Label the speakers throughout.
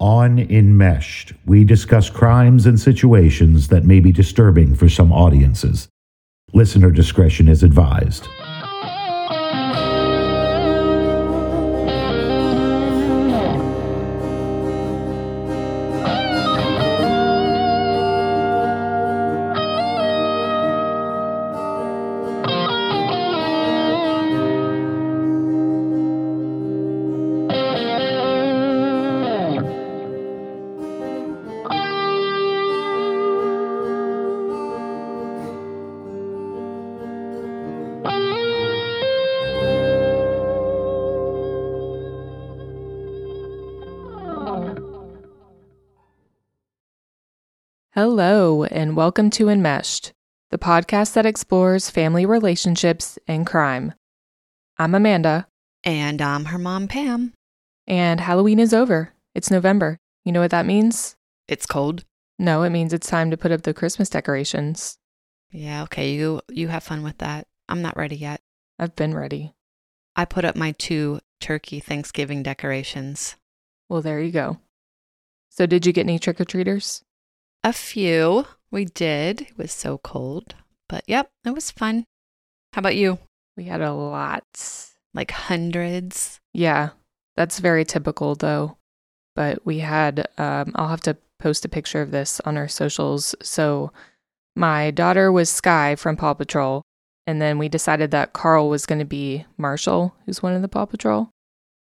Speaker 1: On Enmeshed, we discuss crimes and situations that may be disturbing for some audiences. Listener discretion is advised.
Speaker 2: Welcome to Enmeshed, the podcast that explores family relationships and crime. I'm Amanda,
Speaker 3: And I'm her mom, Pam.
Speaker 2: and Halloween is over. It's November. You know what that means?
Speaker 3: It's cold.
Speaker 2: No, it means it's time to put up the Christmas decorations.
Speaker 3: Yeah, okay. You you have fun with that. I'm not ready yet.
Speaker 2: I've been ready.
Speaker 3: I put up my two turkey Thanksgiving decorations.
Speaker 2: Well, there you go. So, did you get any trick or treaters?
Speaker 3: A few. We did. It was so cold. But yep, it was fun. How about you?
Speaker 2: We had a lot.
Speaker 3: Like hundreds?
Speaker 2: Yeah, that's very typical though. But we had, um, I'll have to post a picture of this on our socials. So my daughter was Sky from Paw Patrol. And then we decided that Carl was going to be Marshall, who's one of the Paw Patrol.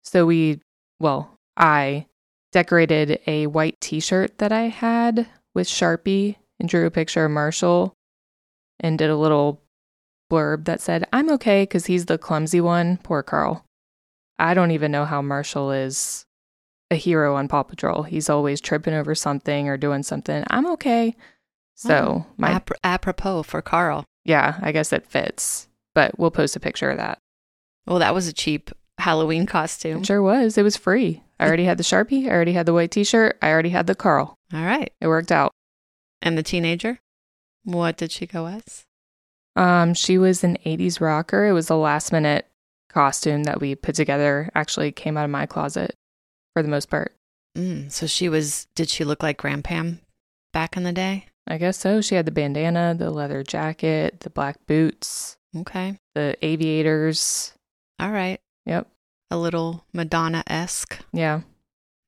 Speaker 2: So we, well, I decorated a white t shirt that I had with Sharpie and drew a picture of Marshall and did a little blurb that said, I'm okay because he's the clumsy one. Poor Carl. I don't even know how Marshall is a hero on Paw Patrol. He's always tripping over something or doing something. I'm okay. Hmm. So, my
Speaker 3: Ap- apropos for Carl.
Speaker 2: yeah, I guess it fits. But we'll post a picture of that.
Speaker 3: Well, that was a cheap Halloween costume.
Speaker 2: It sure was. It was free. I already had the Sharpie. I already had the white t shirt. I already had the Carl.
Speaker 3: All right.
Speaker 2: It worked out.
Speaker 3: And the teenager? What did she go as?
Speaker 2: Um, she was an 80s rocker. It was a last minute costume that we put together. Actually came out of my closet for the most part.
Speaker 3: Mm, so she was, did she look like Grandpam back in the day?
Speaker 2: I guess so. She had the bandana, the leather jacket, the black boots,
Speaker 3: Okay.
Speaker 2: the aviators.
Speaker 3: All right.
Speaker 2: Yep.
Speaker 3: A little Madonna esque.
Speaker 2: Yeah.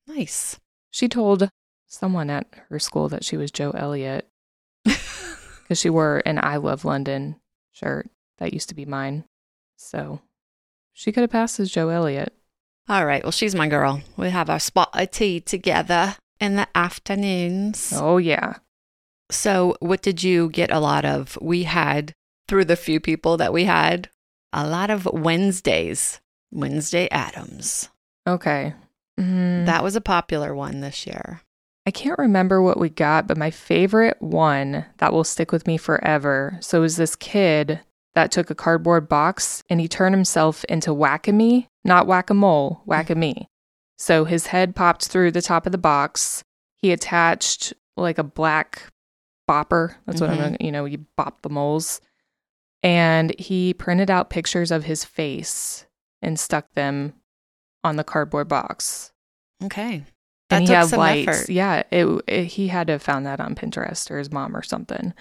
Speaker 3: Nice.
Speaker 2: She told someone at her school that she was Joe Elliott because she wore an I Love London shirt. That used to be mine. So she could have passed as Joe Elliott.
Speaker 3: All right. Well, she's my girl. We have our spot of tea together in the afternoons.
Speaker 2: Oh, yeah.
Speaker 3: So, what did you get a lot of? We had, through the few people that we had, a lot of Wednesdays. Wednesday Addams.
Speaker 2: Okay. Mm,
Speaker 3: That was a popular one this year.
Speaker 2: I can't remember what we got, but my favorite one that will stick with me forever. So it was this kid that took a cardboard box and he turned himself into whack-a-me, not whack-a-mole, whack-a-me. So his head popped through the top of the box. He attached like a black bopper. That's what I'm
Speaker 3: Mhm.
Speaker 2: gonna, you know, you bop the moles. And he printed out pictures of his face and stuck them on the cardboard box
Speaker 3: Okay. That
Speaker 2: and he had lights.
Speaker 3: effort.
Speaker 2: Yeah, it, it- he had to have found that on Pinterest or his mom or something.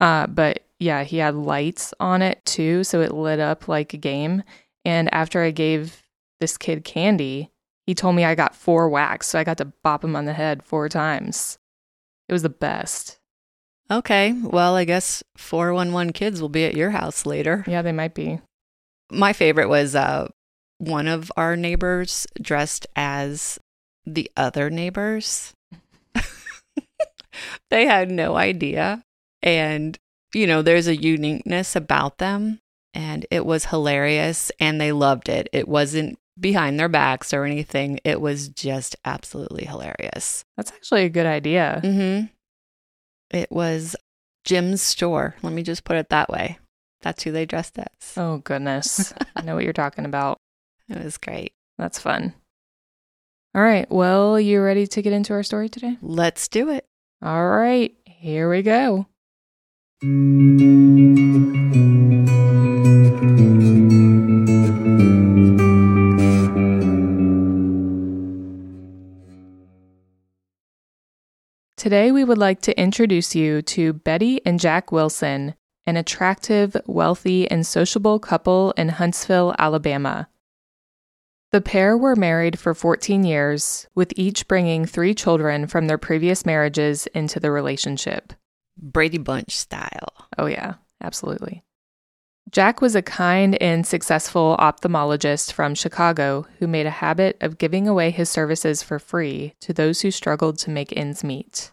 Speaker 2: Uh, but yeah, he had lights on it too, so it lit up like a game. And after I gave this kid candy, he told me I got four whacks, so I got to bop him on the head four times. It was the best.
Speaker 3: Okay. Well, I guess 411 kids will be at your house later.
Speaker 2: Yeah, they might be.
Speaker 3: My favorite was uh, one of our neighbors dressed as the other neighbors. they had no idea. And, you know, there's a uniqueness about them. And it was hilarious. And they loved it. It wasn't behind their backs or anything. It was just absolutely hilarious.
Speaker 2: That's actually a good idea.
Speaker 3: Mm-hmm. It was Jim's store. Let me just put it that way. That's who they dressed as.
Speaker 2: Oh goodness, I know what you're talking about.
Speaker 3: It was great.
Speaker 2: That's fun. All right, well, you ready to get into our story today?
Speaker 3: Let's do it.
Speaker 2: All right, here we go. Today, we would like to introduce you to Betty and Jack Wilson, an attractive, wealthy, and sociable couple in Huntsville, Alabama. The pair were married for 14 years, with each bringing three children from their previous marriages into the relationship.
Speaker 3: Brady Bunch style.
Speaker 2: Oh, yeah, absolutely. Jack was a kind and successful ophthalmologist from Chicago who made a habit of giving away his services for free to those who struggled to make ends meet.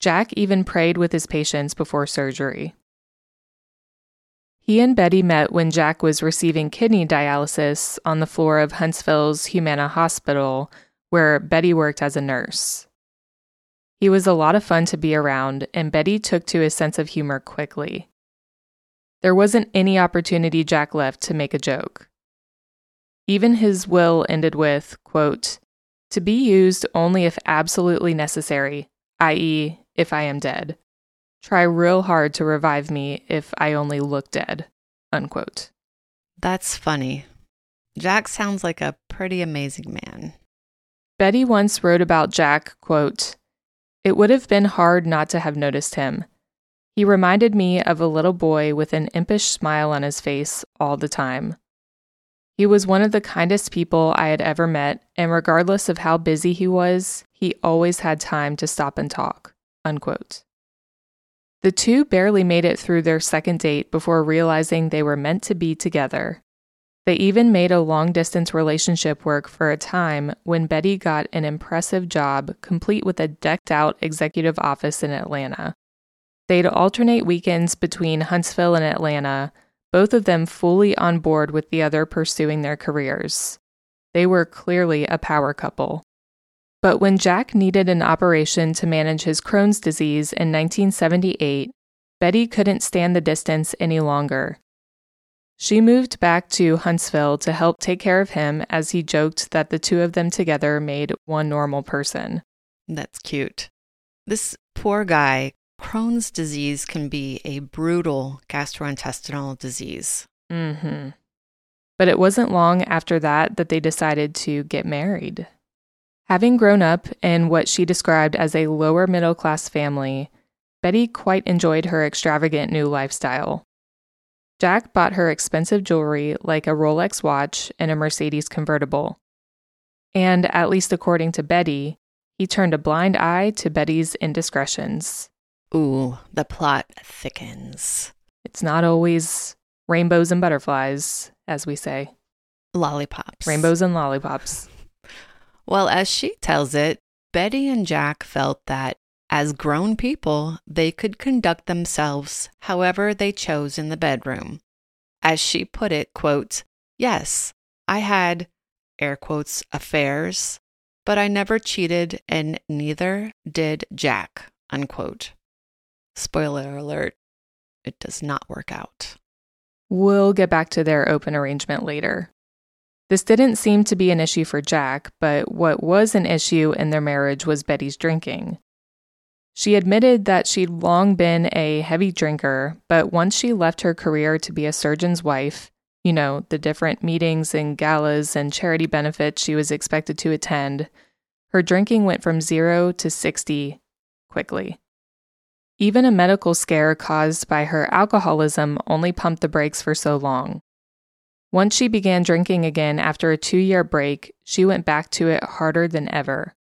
Speaker 2: Jack even prayed with his patients before surgery. He and Betty met when Jack was receiving kidney dialysis on the floor of Huntsville's Humana Hospital, where Betty worked as a nurse. He was a lot of fun to be around, and Betty took to his sense of humor quickly. There wasn't any opportunity Jack left to make a joke. Even his will ended with, quote, to be used only if absolutely necessary, i.e., if I am dead. Try real hard to revive me if I only look dead. Unquote.
Speaker 3: That's funny. Jack sounds like a pretty amazing man.
Speaker 2: Betty once wrote about Jack, quote, It would have been hard not to have noticed him. He reminded me of a little boy with an impish smile on his face all the time. He was one of the kindest people I had ever met, and regardless of how busy he was, he always had time to stop and talk. Unquote. The two barely made it through their second date before realizing they were meant to be together. They even made a long distance relationship work for a time when Betty got an impressive job, complete with a decked out executive office in Atlanta. They'd alternate weekends between Huntsville and Atlanta, both of them fully on board with the other pursuing their careers. They were clearly a power couple. But when Jack needed an operation to manage his Crohn's disease in 1978, Betty couldn't stand the distance any longer. She moved back to Huntsville to help take care of him as he joked that the two of them together made one normal person.
Speaker 3: That's cute. This poor guy, Crohn's disease can be a brutal gastrointestinal disease.
Speaker 2: Mm Mhm. But it wasn't long after that that they decided to get married. Having grown up in what she described as a lower middle class family, Betty quite enjoyed her extravagant new lifestyle. Jack bought her expensive jewelry like a Rolex watch and a Mercedes convertible. And, at least according to Betty, he turned a blind eye to Betty's indiscretions.
Speaker 3: Ooh, the plot thickens.
Speaker 2: It's not always rainbows and butterflies, as we say.
Speaker 3: Lollipops.
Speaker 2: Rainbows and lollipops.
Speaker 3: Well, as she tells it, Betty and Jack felt that as grown people, they could conduct themselves however they chose in the bedroom. As she put it, quote, Yes, I had, air quotes, affairs, but I never cheated and neither did Jack, unquote. Spoiler alert, it does not work out.
Speaker 2: We'll get back to their open arrangement later. This didn't seem to be an issue for Jack, but what was an issue in their marriage was Betty's drinking. She admitted that she'd long been a heavy drinker, but once she left her career to be a surgeon's wife, you know, the different meetings and galas and charity benefits she was expected to attend, her drinking went from zero to 60 quickly. Even a medical scare caused by her alcoholism only pumped the brakes for so long. Once she began drinking again after a two year break, she went back to it harder than ever.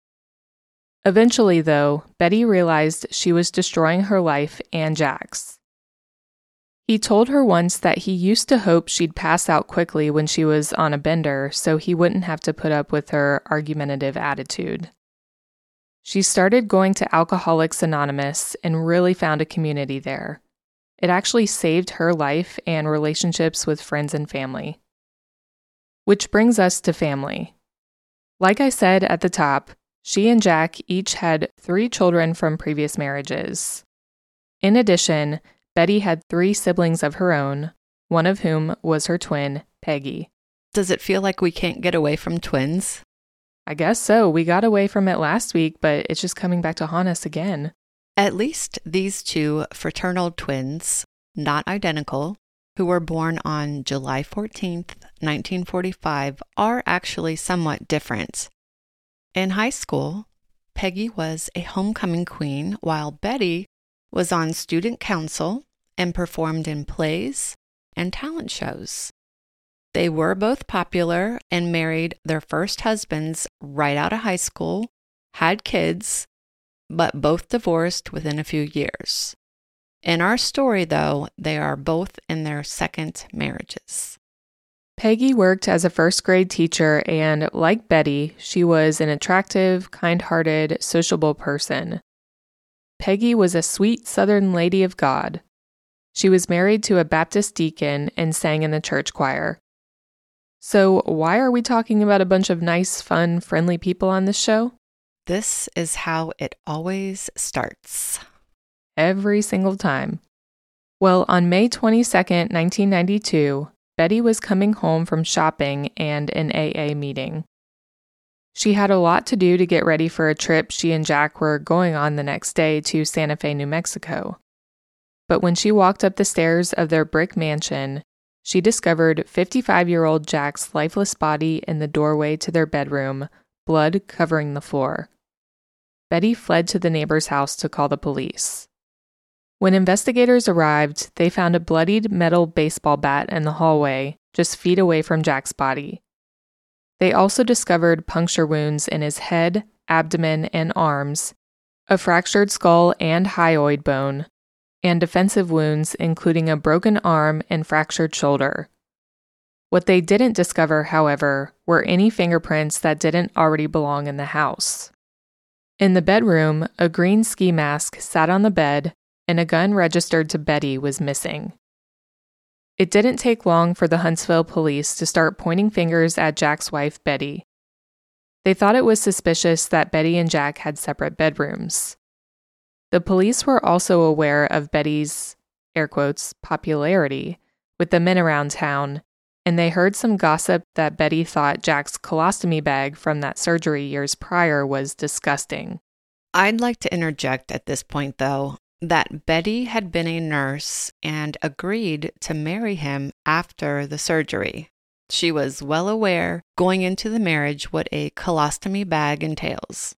Speaker 2: Eventually, though, Betty realized she was destroying her life and Jack's. He told her once that he used to hope she'd pass out quickly when she was on a bender so he wouldn't have to put up with her argumentative attitude. She started going to Alcoholics Anonymous and really found a community there. It actually saved her life and relationships with friends and family. Which brings us to family. Like I said at the top, she and Jack each had three children from previous marriages. In addition, Betty had three siblings of her own, one of whom was her twin, Peggy.
Speaker 3: Does it feel like we can't get away from twins?
Speaker 2: I guess so. We got away from it last week, but it's just coming back to haunt us again.
Speaker 3: At least these two fraternal twins, not identical, who were born on July 14th, 1945, are actually somewhat different. In high school, Peggy was a homecoming queen while Betty was on student council and performed in plays and talent shows. They were both popular and married their first husbands right out of high school, had kids, but both divorced within a few years. In our story, though, they are both in their second marriages.
Speaker 2: Peggy worked as a first grade teacher, and like Betty, she was an attractive, kind hearted, sociable person. Peggy was a sweet Southern lady of God. She was married to a Baptist deacon and sang in the church choir. So, why are we talking about a bunch of nice, fun, friendly people on this show?
Speaker 3: This is how it always starts.
Speaker 2: Every single time. Well, on May 22nd, 1992, Betty was coming home from shopping and an AA meeting. She had a lot to do to get ready for a trip she and Jack were going on the next day to Santa Fe, New Mexico. But when she walked up the stairs of their brick mansion, she discovered 55 year old Jack's lifeless body in the doorway to their bedroom, blood covering the floor. Betty fled to the neighbor's house to call the police. When investigators arrived, they found a bloodied metal baseball bat in the hallway, just feet away from Jack's body. They also discovered puncture wounds in his head, abdomen, and arms, a fractured skull and hyoid bone, and defensive wounds, including a broken arm and fractured shoulder. What they didn't discover, however, were any fingerprints that didn't already belong in the house. In the bedroom, a green ski mask sat on the bed, and a gun registered to Betty was missing. It didn't take long for the Huntsville police to start pointing fingers at Jack's wife, Betty. They thought it was suspicious that Betty and Jack had separate bedrooms. The police were also aware of Betty's, air quotes, popularity with the men around town, and they heard some gossip that Betty thought Jack's colostomy bag from that surgery years prior was disgusting.
Speaker 3: I'd like to interject at this point, though, that Betty had been a nurse and agreed to marry him after the surgery. She was well aware going into the marriage what a colostomy bag entails.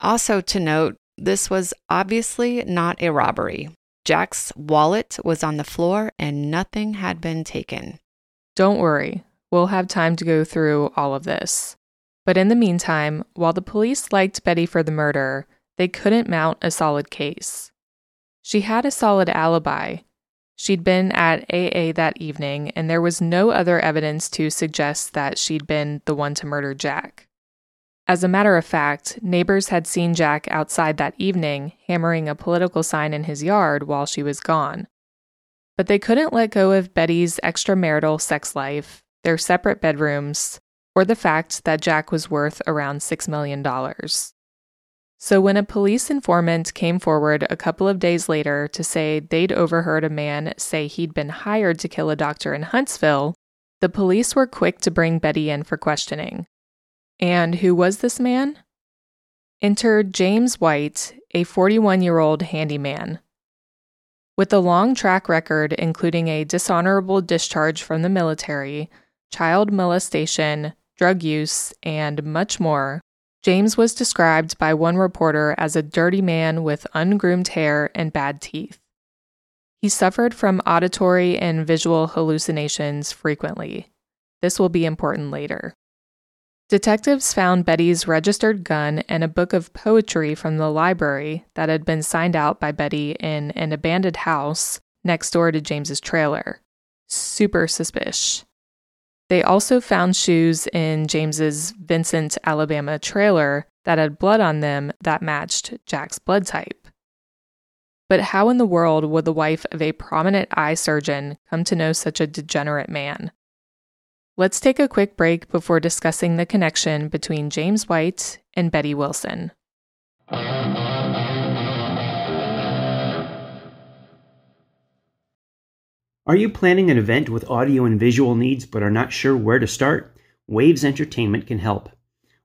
Speaker 3: Also, to note, this was obviously not a robbery. Jack's wallet was on the floor and nothing had been taken.
Speaker 2: Don't worry, we'll have time to go through all of this. But in the meantime, while the police liked Betty for the murder, they couldn't mount a solid case. She had a solid alibi. She'd been at AA that evening, and there was no other evidence to suggest that she'd been the one to murder Jack. As a matter of fact, neighbors had seen Jack outside that evening hammering a political sign in his yard while she was gone. But they couldn't let go of Betty's extramarital sex life, their separate bedrooms, or the fact that Jack was worth around $6 million. So when a police informant came forward a couple of days later to say they'd overheard a man say he'd been hired to kill a doctor in Huntsville, the police were quick to bring Betty in for questioning. And who was this man? Entered James White, a 41 year old handyman. With a long track record, including a dishonorable discharge from the military, child molestation, drug use, and much more, James was described by one reporter as a dirty man with ungroomed hair and bad teeth. He suffered from auditory and visual hallucinations frequently. This will be important later. Detectives found Betty's registered gun and a book of poetry from the library that had been signed out by Betty in an abandoned house next door to James's trailer. Super suspicious. They also found shoes in James's Vincent, Alabama trailer that had blood on them that matched Jack's blood type. But how in the world would the wife of a prominent eye surgeon come to know such a degenerate man? Let's take a quick break before discussing the connection between James White and Betty Wilson.
Speaker 4: Are you planning an event with audio and visual needs but are not sure where to start? Waves Entertainment can help.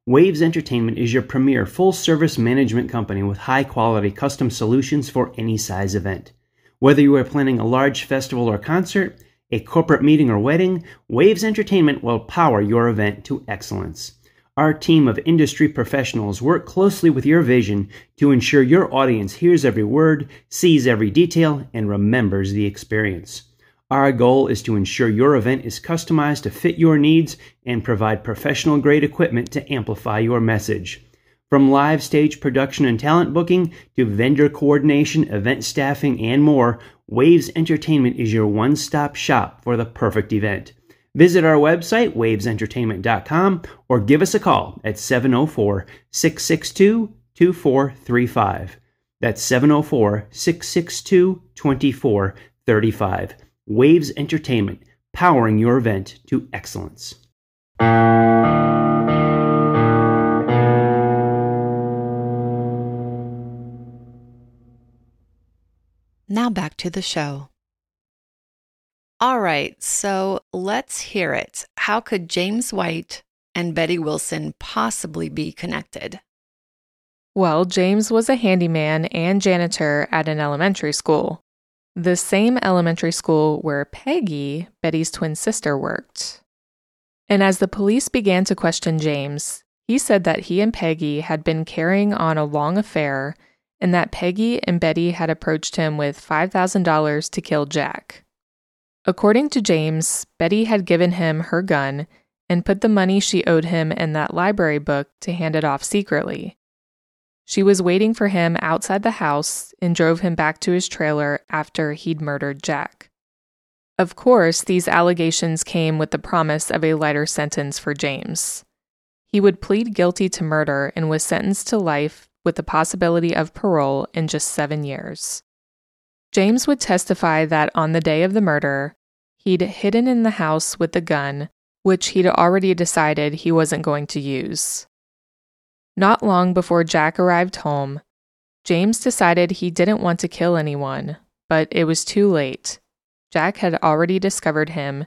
Speaker 4: Waves Entertainment is your premier full service management company with high quality custom solutions for any size event. Whether you are planning a large festival or concert, a corporate meeting or wedding, Waves Entertainment will power your event to excellence. Our team of industry professionals work closely with your vision to ensure your audience hears every word, sees every detail, and remembers the experience. Our goal is to ensure your event is customized to fit your needs and provide professional grade equipment to amplify your message. From live stage production and talent booking to vendor coordination, event staffing, and more, Waves Entertainment is your one stop shop for the perfect event. Visit our website, wavesentertainment.com, or give us a call at 704 662 2435. That's 704 662 2435. Waves Entertainment, powering your event to excellence.
Speaker 3: Now back to the show. All right, so let's hear it. How could James White and Betty Wilson possibly be connected?
Speaker 2: Well, James was a handyman and janitor at an elementary school, the same elementary school where Peggy, Betty's twin sister, worked. And as the police began to question James, he said that he and Peggy had been carrying on a long affair and that Peggy and Betty had approached him with $5,000 to kill Jack. According to James, Betty had given him her gun and put the money she owed him in that library book to hand it off secretly. She was waiting for him outside the house and drove him back to his trailer after he'd murdered Jack. Of course, these allegations came with the promise of a lighter sentence for James. He would plead guilty to murder and was sentenced to life with the possibility of parole in just seven years. James would testify that on the day of the murder, he'd hidden in the house with the gun, which he'd already decided he wasn't going to use. Not long before Jack arrived home, James decided he didn't want to kill anyone, but it was too late. Jack had already discovered him,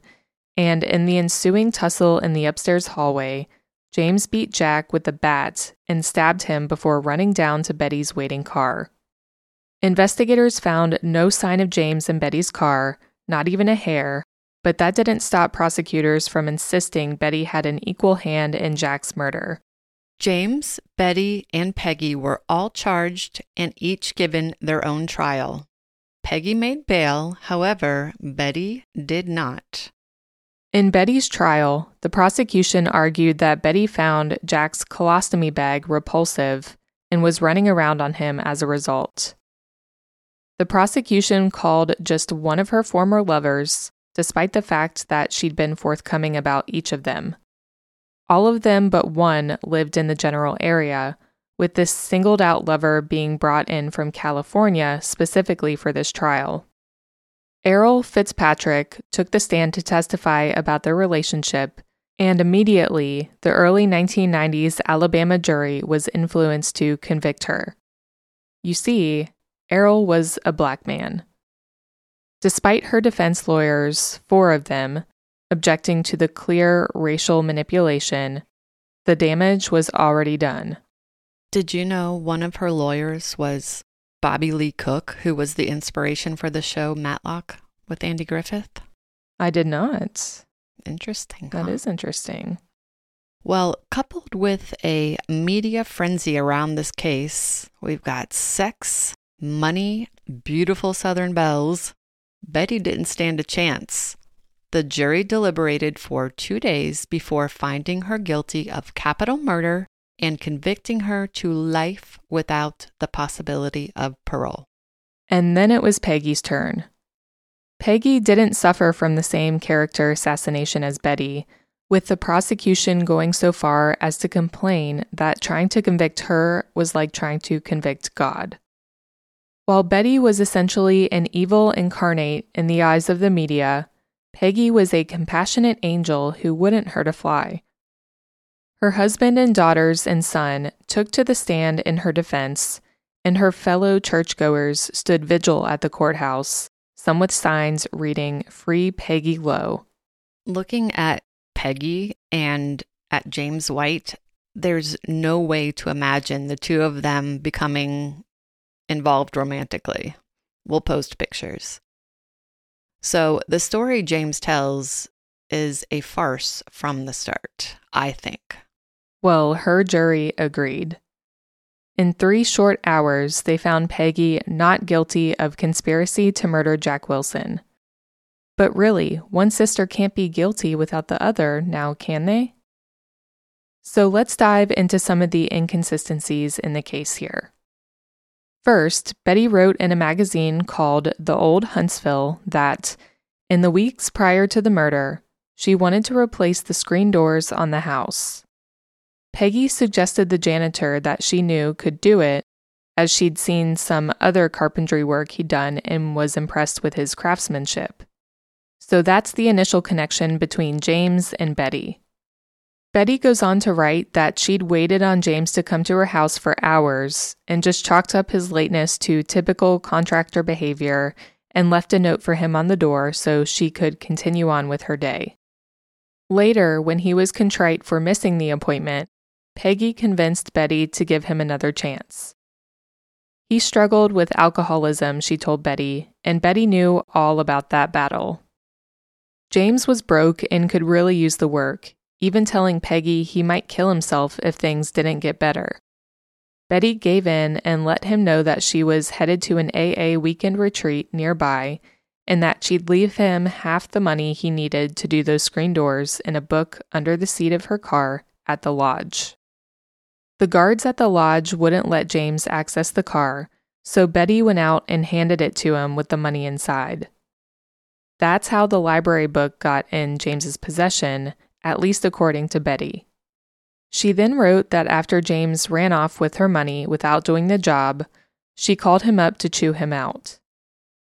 Speaker 2: and in the ensuing tussle in the upstairs hallway, James beat Jack with a bat and stabbed him before running down to Betty's waiting car. Investigators found no sign of James in Betty's car, not even a hair, but that didn't stop prosecutors from insisting Betty had an equal hand in Jack's murder.
Speaker 3: James, Betty, and Peggy were all charged and each given their own trial. Peggy made bail, however, Betty did not.
Speaker 2: In Betty's trial, the prosecution argued that Betty found Jack's colostomy bag repulsive and was running around on him as a result. The prosecution called just one of her former lovers, despite the fact that she'd been forthcoming about each of them. All of them but one lived in the general area, with this singled out lover being brought in from California specifically for this trial. Errol Fitzpatrick took the stand to testify about their relationship, and immediately the early 1990s Alabama jury was influenced to convict her. You see, Errol was a black man. Despite her defense lawyers, four of them, objecting to the clear racial manipulation, the damage was already done.
Speaker 3: Did you know one of her lawyers was Bobby Lee Cook, who was the inspiration for the show Matlock with Andy Griffith?
Speaker 2: I did not.
Speaker 3: Interesting.
Speaker 2: That
Speaker 3: huh?
Speaker 2: is interesting.
Speaker 3: Well, coupled with a media frenzy around this case, we've got sex, money, beautiful Southern belles. Betty didn't stand a chance. The jury deliberated for two days before finding her guilty of capital murder and convicting her to life without the possibility of parole.
Speaker 2: And then it was Peggy's turn. Peggy didn't suffer from the same character assassination as Betty, with the prosecution going so far as to complain that trying to convict her was like trying to convict God. While Betty was essentially an evil incarnate in the eyes of the media, Peggy was a compassionate angel who wouldn't hurt a fly. Her husband and daughters and son took to the stand in her defense, and her fellow churchgoers stood vigil at the courthouse, some with signs reading Free Peggy Lowe.
Speaker 3: Looking at Peggy and at James White, there's no way to imagine the two of them becoming involved romantically. We'll post pictures. So, the story James tells is a farce from the start, I think.
Speaker 2: Well, her jury agreed. In three short hours, they found Peggy not guilty of conspiracy to murder Jack Wilson. But really, one sister can't be guilty without the other, now can they? So let's dive into some of the inconsistencies in the case here. First, Betty wrote in a magazine called The Old Huntsville that, in the weeks prior to the murder, she wanted to replace the screen doors on the house. Peggy suggested the janitor that she knew could do it, as she'd seen some other carpentry work he'd done and was impressed with his craftsmanship. So that's the initial connection between James and Betty. Betty goes on to write that she'd waited on James to come to her house for hours and just chalked up his lateness to typical contractor behavior and left a note for him on the door so she could continue on with her day. Later, when he was contrite for missing the appointment, Peggy convinced Betty to give him another chance. He struggled with alcoholism, she told Betty, and Betty knew all about that battle. James was broke and could really use the work, even telling Peggy he might kill himself if things didn't get better. Betty gave in and let him know that she was headed to an AA weekend retreat nearby and that she'd leave him half the money he needed to do those screen doors in a book under the seat of her car at the lodge. The guards at the lodge wouldn't let James access the car, so Betty went out and handed it to him with the money inside. That's how the library book got in James's possession, at least according to Betty. She then wrote that after James ran off with her money without doing the job, she called him up to chew him out.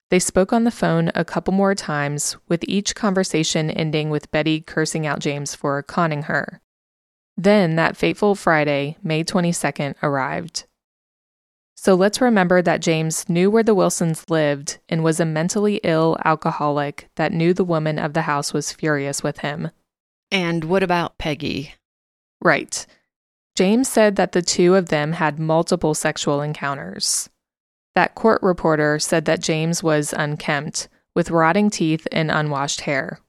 Speaker 2: They spoke on the phone a couple more times, with each conversation ending with Betty cursing out James for conning her. Then that fateful Friday, May 22nd, arrived. So let's remember that James knew where the Wilsons lived and was a mentally ill alcoholic that knew the woman of the house was furious with him.
Speaker 3: And what about Peggy?
Speaker 2: Right. James said that the two of them had multiple sexual encounters. That court reporter said that James was unkempt, with rotting teeth and unwashed hair.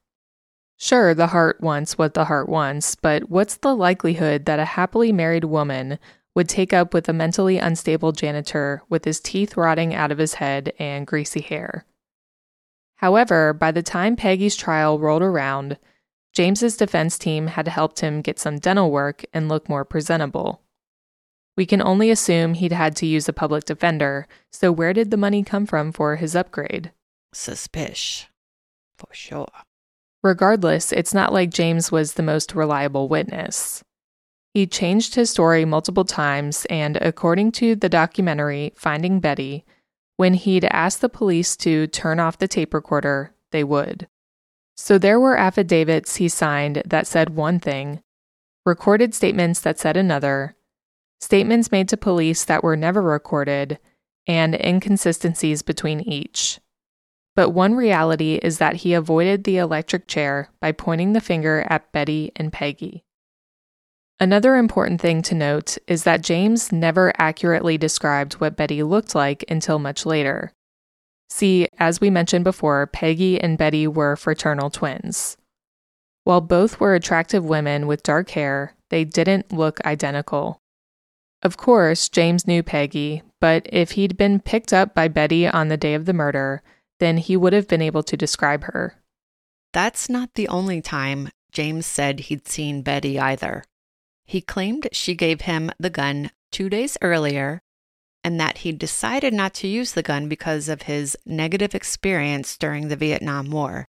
Speaker 2: Sure, the heart wants what the heart wants, but what's the likelihood that a happily married woman would take up with a mentally unstable janitor with his teeth rotting out of his head and greasy hair? However, by the time Peggy's trial rolled around, James's defense team had helped him get some dental work and look more presentable. We can only assume he'd had to use a public defender, so where did the money come from for his upgrade?
Speaker 3: Suspicious. For sure.
Speaker 2: Regardless, it's not like James was the most reliable witness. He changed his story multiple times, and according to the documentary Finding Betty, when he'd asked the police to turn off the tape recorder, they would. So there were affidavits he signed that said one thing, recorded statements that said another, statements made to police that were never recorded, and inconsistencies between each. But one reality is that he avoided the electric chair by pointing the finger at Betty and Peggy. Another important thing to note is that James never accurately described what Betty looked like until much later. See, as we mentioned before, Peggy and Betty were fraternal twins. While both were attractive women with dark hair, they didn't look identical. Of course, James knew Peggy, but if he'd been picked up by Betty on the day of the murder, then he would have been able to describe her.
Speaker 3: That's not the only time James said he'd seen Betty either. He claimed she gave him the gun two days earlier and that he decided not to use the gun because of his negative experience during the Vietnam War.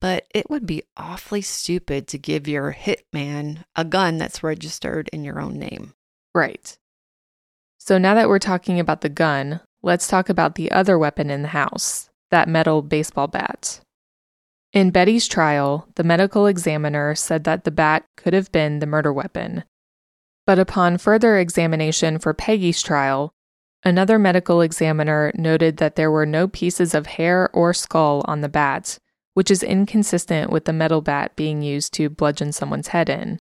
Speaker 3: But it would be awfully stupid to give your hitman a gun that's registered in your own name.
Speaker 2: Right. So now that we're talking about the gun, let's talk about the other weapon in the house that metal baseball bat. In Betty's trial, the medical examiner said that the bat could have been the murder weapon. But upon further examination for Peggy's trial, another medical examiner noted that there were no pieces of hair or skull on the bat, which is inconsistent with the metal bat being used to bludgeon someone's head in.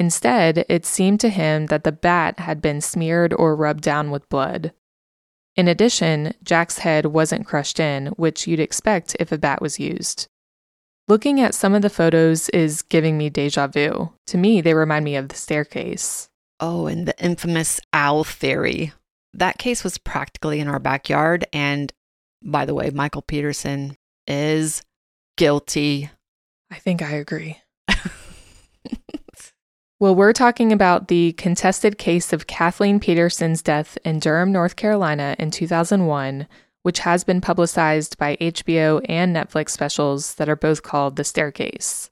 Speaker 2: Instead, it seemed to him that the bat had been smeared or rubbed down with blood. In addition, Jack's head wasn't crushed in, which you'd expect if a bat was used. Looking at some of the photos is giving me deja vu. To me, they remind me of the staircase.
Speaker 3: Oh, and the infamous owl theory. That case was practically in our backyard. And by the way, Michael Peterson is guilty.
Speaker 2: I think I agree. well, we're talking about the contested case of Kathleen Peterson's death in Durham, North Carolina in 2001 which has been publicized by HBO and Netflix specials that are both called The Staircase.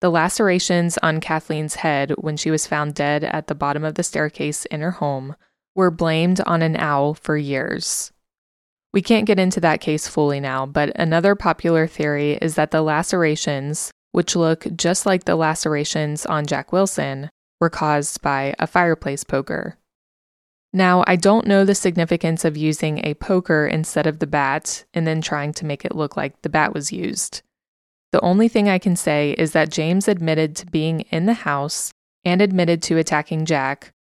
Speaker 2: The lacerations on Kathleen's head when she was found dead at the bottom of the staircase in her home were blamed on an owl for years. We can't get into that case fully now, but another popular theory is that the lacerations, which look just like the lacerations on Jack Wilson, were caused by a fireplace poker. Now, I don't know the significance of using a poker instead of the bat and then trying to make it look like the bat was used. The only thing I can say is that James admitted to being in the house and admitted to attacking Jack,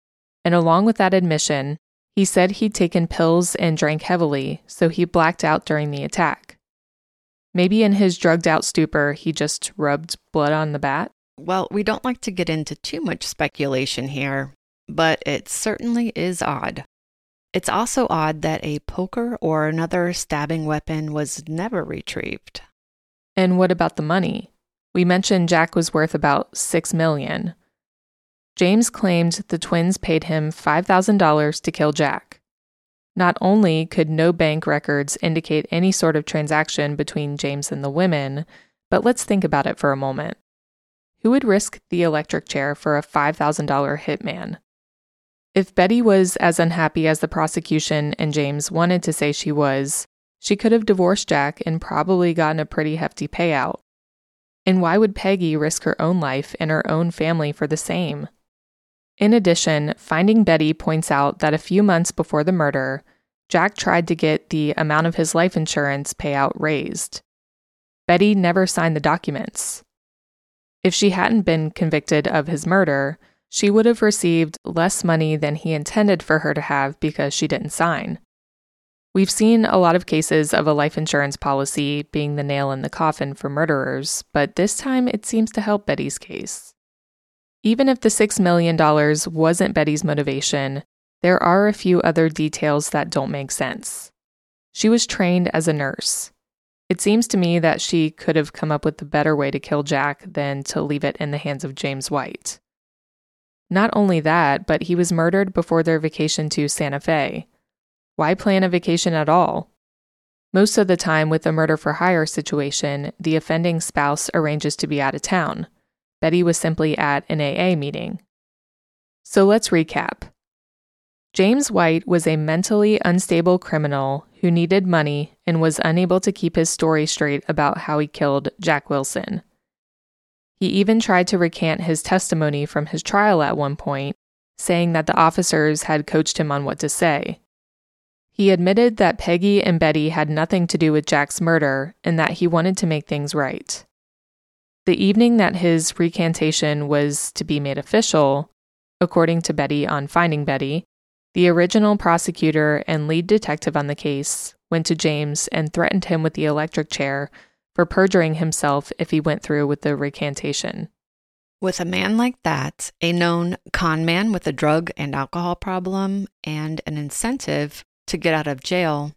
Speaker 2: and along with that admission, he said he'd taken pills and drank heavily, so he blacked out during the attack. Maybe in his drugged out stupor, he just rubbed blood on the bat?
Speaker 3: Well, we don't like to get into too much speculation here, but it certainly is odd. It's also odd that a poker or another stabbing weapon was never retrieved.
Speaker 2: And what about the money? We mentioned Jack was worth about 6 million. James claimed the twins paid him $5,000 to kill Jack. Not only could no bank records indicate any sort of transaction between James and the women, but let's think about it for a moment. Who would risk the electric chair for a $5,000 hitman? If Betty was as unhappy as the prosecution and James wanted to say she was, she could have divorced Jack and probably gotten a pretty hefty payout. And why would Peggy risk her own life and her own family for the same? In addition, Finding Betty points out that a few months before the murder, Jack tried to get the amount of his life insurance payout raised. Betty never signed the documents. If she hadn't been convicted of his murder, she would have received less money than he intended for her to have because she didn't sign. We've seen a lot of cases of a life insurance policy being the nail in the coffin for murderers, but this time it seems to help Betty's case. Even if the $6 million wasn't Betty's motivation, there are a few other details that don't make sense. She was trained as a nurse. It seems to me that she could have come up with a better way to kill Jack than to leave it in the hands of James White. Not only that, but he was murdered before their vacation to Santa Fe. Why plan a vacation at all? Most of the time, with a murder for hire situation, the offending spouse arranges to be out of town. Betty was simply at an AA meeting. So let's recap. James White was a mentally unstable criminal who needed money and was unable to keep his story straight about how he killed Jack Wilson. He even tried to recant his testimony from his trial at one point, saying that the officers had coached him on what to say. He admitted that Peggy and Betty had nothing to do with Jack's murder and that he wanted to make things right. The evening that his recantation was to be made official, according to Betty on Finding Betty, the original prosecutor and lead detective on the case went to James and threatened him with the electric chair for perjuring himself if he went through with the recantation.
Speaker 3: With a man like that, a known con man with a drug and alcohol problem, and an incentive to get out of jail,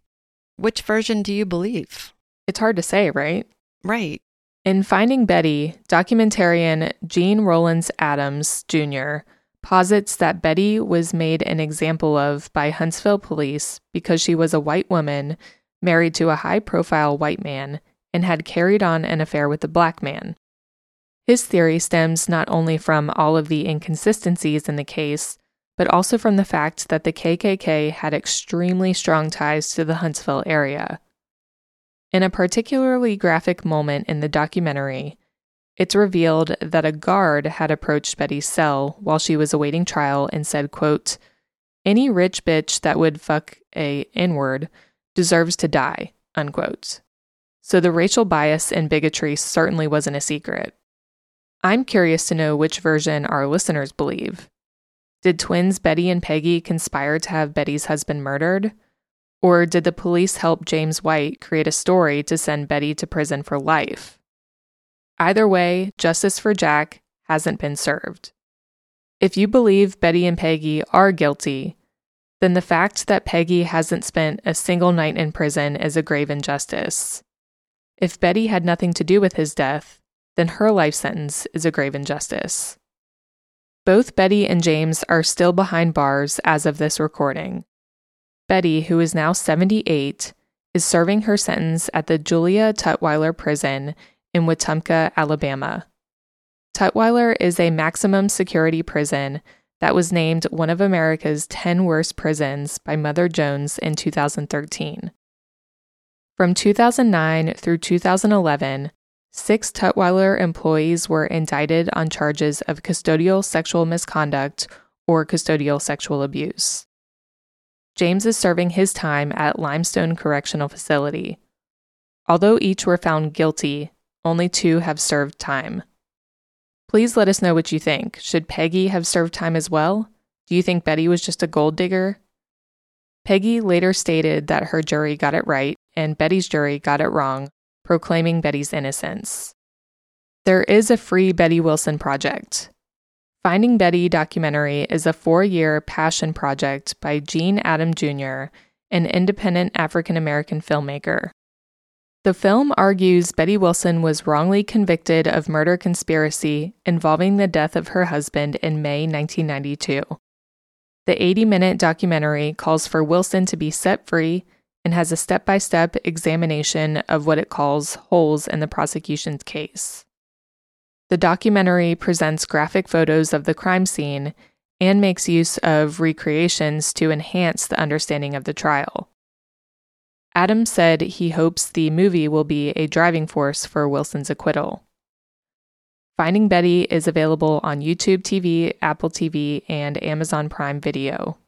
Speaker 3: which version do you believe?
Speaker 2: It's hard to say, right?
Speaker 3: Right.
Speaker 2: In Finding Betty, documentarian Gene Rollins Adams Jr. posits that Betty was made an example of by Huntsville police because she was a white woman married to a high profile white man and had carried on an affair with a black man. His theory stems not only from all of the inconsistencies in the case, but also from the fact that the KKK had extremely strong ties to the Huntsville area. In a particularly graphic moment in the documentary, it's revealed that a guard had approached Betty's cell while she was awaiting trial and said, quote, Any rich bitch that would fuck a N-word deserves to die, unquote so the racial bias and bigotry certainly wasn't a secret. I'm curious to know which version our listeners believe. Did twins Betty and Peggy conspire to have Betty's husband murdered? Or did the police help James White create a story to send Betty to prison for life? Either way, justice for Jack hasn't been served. If you believe Betty and Peggy are guilty, then the fact that Peggy hasn't spent a single night in prison is a grave injustice. If Betty had nothing to do with his death, then her life sentence is a grave injustice. Both Betty and James are still behind bars as of this recording. Betty, who is now 78, is serving her sentence at the Julia Tutwiler Prison in Wetumpka, Alabama. Tutwiler is a maximum security prison that was named one of America's 10 worst prisons by Mother Jones in 2013. From 2009 through 2011, six Tutwiler employees were indicted on charges of custodial sexual misconduct or custodial sexual abuse. James is serving his time at Limestone Correctional Facility. Although each were found guilty, only two have served time. Please let us know what you think. Should Peggy have served time as well? Do you think Betty was just a gold digger? Peggy later stated that her jury got it right and Betty's jury got it wrong, proclaiming Betty's innocence. There is a free Betty Wilson project. Finding Betty documentary is a four year passion project by Gene Adam Jr., an independent African American filmmaker. The film argues Betty Wilson was wrongly convicted of murder conspiracy involving the death of her husband in May 1992. The 80 minute documentary calls for Wilson to be set free and has a step by step examination of what it calls holes in the prosecution's case. The documentary presents graphic photos of the crime scene and makes use of recreations to enhance the understanding of the trial. Adam said he hopes the movie will be a driving force for Wilson's acquittal. Finding Betty is available on YouTube TV, Apple TV, and Amazon Prime Video.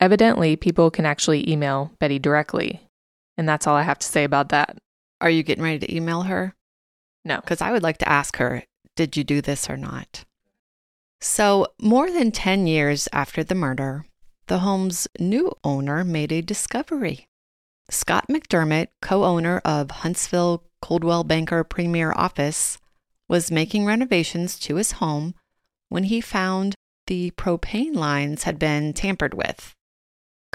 Speaker 2: Evidently, people can actually email Betty directly. And that's all I have to say about that.
Speaker 3: Are you getting ready to email her?
Speaker 2: No.
Speaker 3: Because I would like to ask her, did you do this or not? So, more than 10 years after the murder, the home's new owner made a discovery. Scott McDermott, co owner of Huntsville Coldwell Banker Premier Office, was making renovations to his home when he found the propane lines had been tampered with.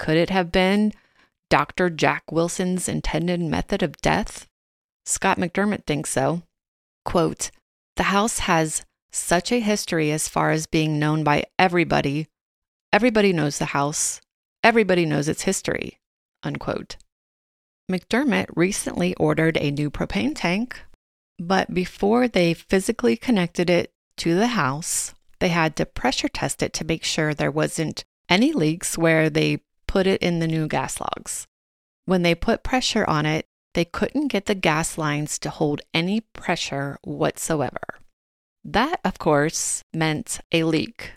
Speaker 3: Could it have been Dr. Jack Wilson's intended method of death? Scott McDermott thinks so. Quote The house has such a history as far as being known by everybody. Everybody knows the house. Everybody knows its history. Unquote. McDermott recently ordered a new propane tank, but before they physically connected it to the house, they had to pressure test it to make sure there wasn't any leaks where they put it in the new gas logs. When they put pressure on it, they couldn't get the gas lines to hold any pressure whatsoever. That, of course, meant a leak.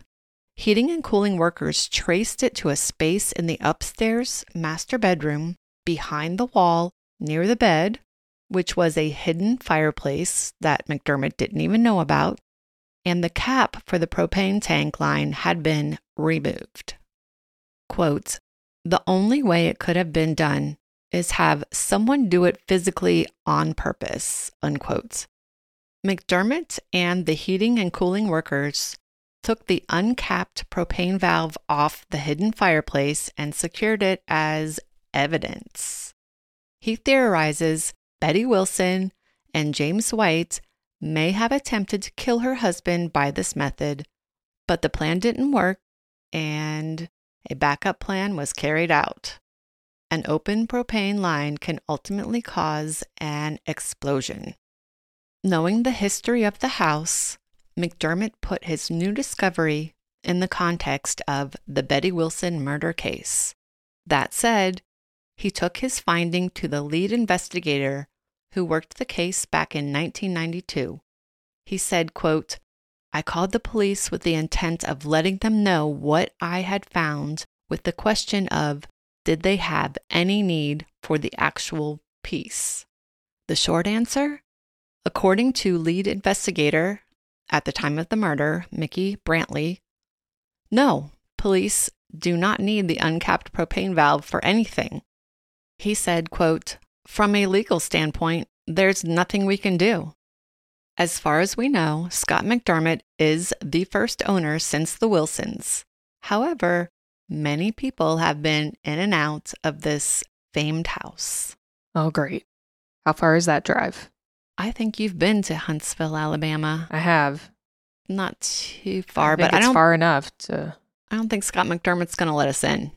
Speaker 3: Heating and cooling workers traced it to a space in the upstairs master bedroom behind the wall near the bed, which was a hidden fireplace that McDermott didn't even know about, and the cap for the propane tank line had been removed. Quote, the only way it could have been done is have someone do it physically on purpose, unquote. McDermott and the heating and cooling workers took the uncapped propane valve off the hidden fireplace and secured it as evidence. He theorizes Betty Wilson and James White may have attempted to kill her husband by this method, but the plan didn't work and a backup plan was carried out. An open propane line can ultimately cause an explosion. Knowing the history of the house, McDermott put his new discovery in the context of the Betty Wilson murder case. That said, he took his finding to the lead investigator who worked the case back in 1992. He said, quote, I called the police with the intent of letting them know what I had found with the question of did they have any need for the actual piece? The short answer? According to lead investigator at the time of the murder, Mickey Brantley, no, police do not need the uncapped propane valve for anything. He said, quote, From a legal standpoint, there's nothing we can do. As far as we know, Scott McDermott is the first owner since the Wilsons. However, many people have been in and out of this famed house.
Speaker 2: Oh, great. How far is that drive?
Speaker 3: I think you've been to Huntsville, Alabama.
Speaker 2: I have.
Speaker 3: Not too far,
Speaker 2: I
Speaker 3: but I
Speaker 2: it's
Speaker 3: don't
Speaker 2: far enough to.
Speaker 3: I don't think Scott McDermott's going to let us in.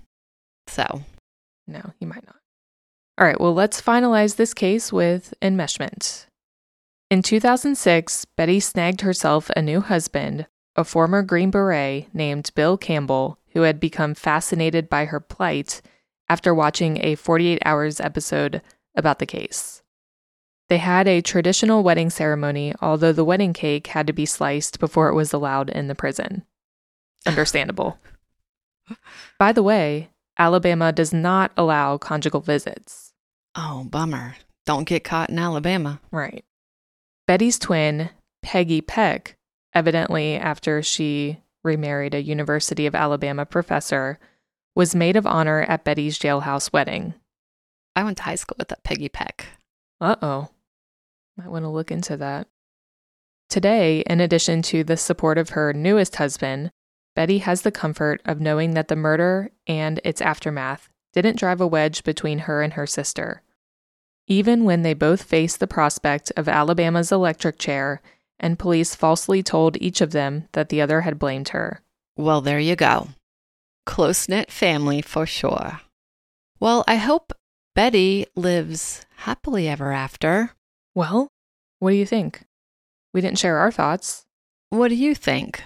Speaker 3: So,
Speaker 2: No, he might not. All right, well, let's finalize this case with enmeshment. In 2006, Betty snagged herself a new husband, a former Green Beret named Bill Campbell, who had become fascinated by her plight after watching a 48 Hours episode about the case. They had a traditional wedding ceremony, although the wedding cake had to be sliced before it was allowed in the prison. Understandable. By the way, Alabama does not allow conjugal visits.
Speaker 3: oh, bummer. Don't get caught in Alabama.
Speaker 2: Right. Betty's twin, Peggy Peck, evidently after she remarried a University of Alabama professor, was maid of honor at Betty's jailhouse wedding.
Speaker 3: I went to high school with that Peggy Peck.
Speaker 2: Uh oh. Might want to look into that. Today, in addition to the support of her newest husband, Betty has the comfort of knowing that the murder and its aftermath didn't drive a wedge between her and her sister. Even when they both faced the prospect of Alabama's electric chair, and police falsely told each of them that the other had blamed her.
Speaker 3: Well, there you go. Close knit family for sure. Well, I hope Betty lives happily ever after.
Speaker 2: Well, what do you think? We didn't share our thoughts.
Speaker 3: What do you think?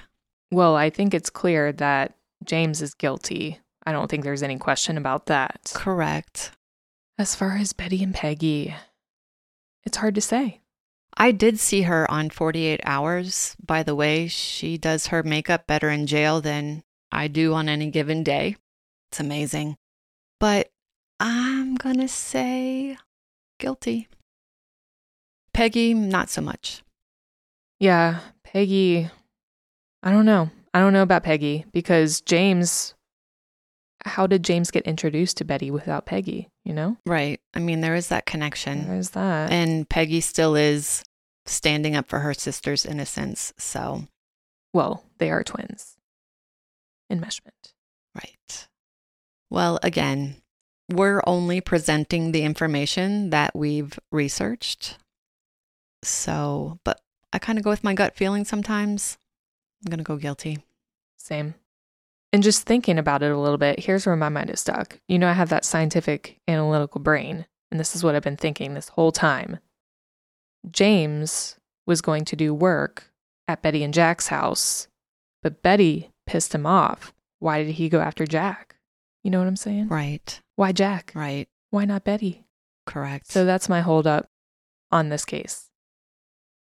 Speaker 2: Well, I think it's clear that James is guilty. I don't think there's any question about that.
Speaker 3: Correct.
Speaker 2: As far as Betty and Peggy, it's hard to say.
Speaker 3: I did see her on 48 Hours. By the way, she does her makeup better in jail than I do on any given day. It's amazing. But I'm going to say guilty. Peggy, not so much.
Speaker 2: Yeah, Peggy, I don't know. I don't know about Peggy because James, how did James get introduced to Betty without Peggy? You know?
Speaker 3: Right. I mean, there is that connection.
Speaker 2: There's that.
Speaker 3: And Peggy still is standing up for her sister's innocence. So,
Speaker 2: well, they are twins. Enmeshment.
Speaker 3: right. Well, again, we're only presenting the information that we've researched. So, but I kind of go with my gut feeling sometimes. I'm going to go guilty.
Speaker 2: Same. And just thinking about it a little bit, here's where my mind is stuck. You know, I have that scientific analytical brain, and this is what I've been thinking this whole time. James was going to do work at Betty and Jack's house, but Betty pissed him off. Why did he go after Jack? You know what I'm saying?
Speaker 3: Right.
Speaker 2: Why Jack?
Speaker 3: Right.
Speaker 2: Why not Betty?
Speaker 3: Correct.
Speaker 2: So that's my holdup on this case.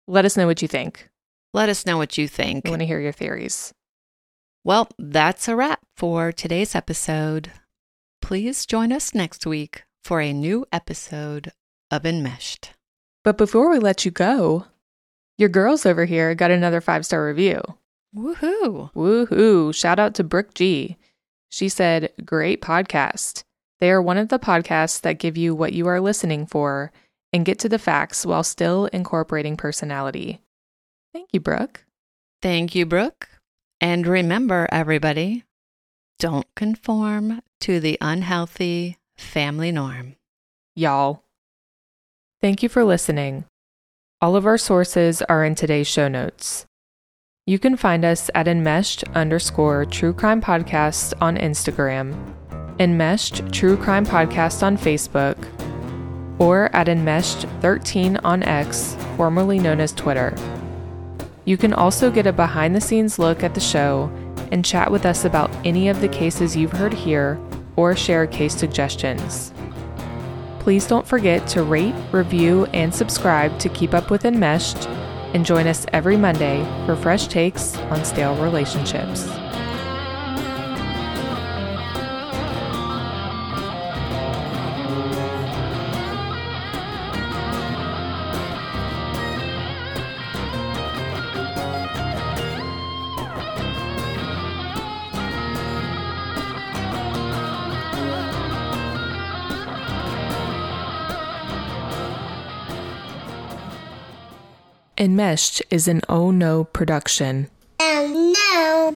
Speaker 2: Let us know what you think.
Speaker 3: let us know what you think.
Speaker 2: I want to hear your theories.
Speaker 3: Well, that's a wrap for today's episode. Please join us next week for a new episode of Enmeshed.
Speaker 2: But before we let you go, your girls over here got another five star review.
Speaker 3: Woohoo!
Speaker 2: Woohoo! Shout out to Brooke G. She said, Great podcast. They are one of the podcasts that give you what you are listening for and get to the facts while still incorporating personality. Thank you, Brooke.
Speaker 3: Thank you, Brooke. And remember, everybody, don't conform to the unhealthy family norm.
Speaker 2: Y'all. Thank you for listening. All of our sources are in today's show notes. You can find us at enmeshed underscore true crime podcast on Instagram, enmeshed true crime podcast on Facebook, or at enmeshed 13 on X, formerly known as Twitter. You can also get a behind the scenes look at the show and chat with us about any of the cases you've heard here or share case suggestions. Please don't forget to rate, review, and subscribe to keep up with Enmeshed, and join us every Monday for fresh takes on stale relationships. Enmeshed is an Oh No production.
Speaker 5: Oh no.